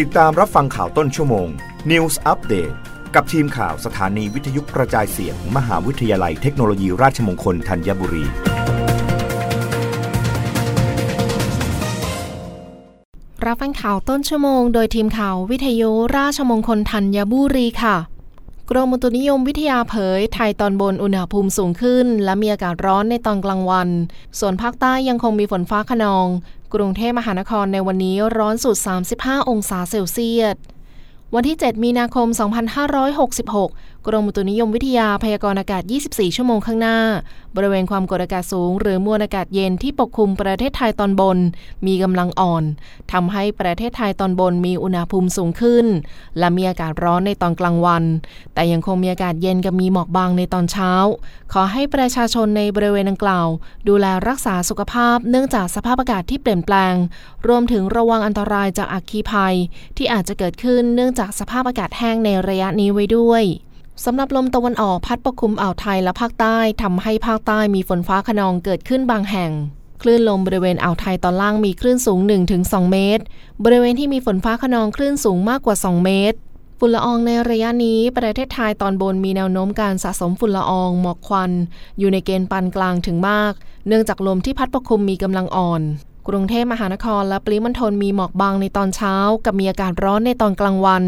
ติดตามรับฟังข่าวต้นชั่วโมง News Update กับทีมข่าวสถานีวิทยุกระจายเสียงมมหาวิทยาลัยเทคโนโลยีราชมงคลธัญบุรี รับฟังข่าวต้นชั่วโมง โดยทีมข่าววิทยุราชมงคลธัญบุรีค่ะกรมอุตุนิยมวิทยาเผย ไทยตอนบนอุณหภูมิสูงขึ้น และมีอากาศร้อนในตอนกลางวัน ส่วนภาคใต้ยังคงมีฝนฟ้าขนอง กรุงเทพมหานครในวันนี้ร้อนสุด 35 องศาเซลเซียส วันที่ 7 มีนาคม 2566 กรมอุตุนิยมวิทยาพยากรณ์อากาศ 24 ชั่วโมงข้างหน้า บริเวณความกดอากาศสูง หรือมวลอากาศเย็นที่ปกคลุมประเทศไทยตอนบน มีกำลังอ่อน ทำให้ประเทศไทยตอนบนมีอุณหภูมิสูงขึ้น และมีอากาศร้อนในตอนกลางวัน แต่ยังคงมีอากาศเย็นกับมีหมอกบางในตอนเช้า ขอให้ประชาชนในบริเวณดังกล่าว ดูแลรักษาสุขภาพ เนื่องจากสภาพอากาศที่เปลี่ยนแปลง รวมถึงระวังอันตรายจากอัคคีภัย ที่อาจจะเกิดขึ้นเนื่องจากสภาพอากาศแห้งในระยะนี้ไว้ด้วย สำหรับลมตะวันออกพัดปกคลุมอ่าวไทยและภาคใต้ทำให้ภาคใต้มีฝนฟ้าขนองเกิดขึ้นบางแห่ง คลื่นลมบริเวณอ่าวไทยตอนล่างมีคลื่นสูง 1-2 เมตร บริเวณที่มีฝนฟ้าขนองคลื่นสูงมากกว่า 2 เมตร ฝุ่นละอองในระยะนี้ประเทศไทยตอนบนมีแนวโน้มการสะสมฝุ่นละอองหมอกควัน อยู่ในเกณฑ์ปานกลางถึงมาก เนื่องจากลมที่พัดปกคลุมมีกำลังอ่อน กรุงเทพมหานครและปริมณฑลมีหมอกบางในตอนเช้า กับมีอากาศร้อนในตอนกลางวัน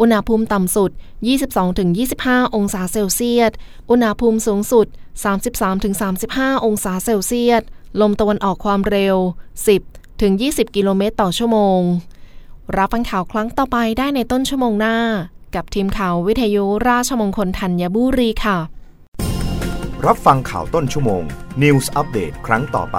อุณหภูมิต่ำสุด 22-25 องศาเซลเซียส อุณหภูมิสูงสุด 33-35 องศาเซลเซียส ลมตะวันออกความเร็ว 10-20 กิโลเมตรต่อชั่วโมง รับฟังข่าวครั้งต่อไปได้ในต้นชั่วโมงหน้า กับทีมข่าววิทยุราชมงคลธัญบุรีค่ะ รับฟังข่าวต้นชั่วโมง News Update ครั้งต่อไป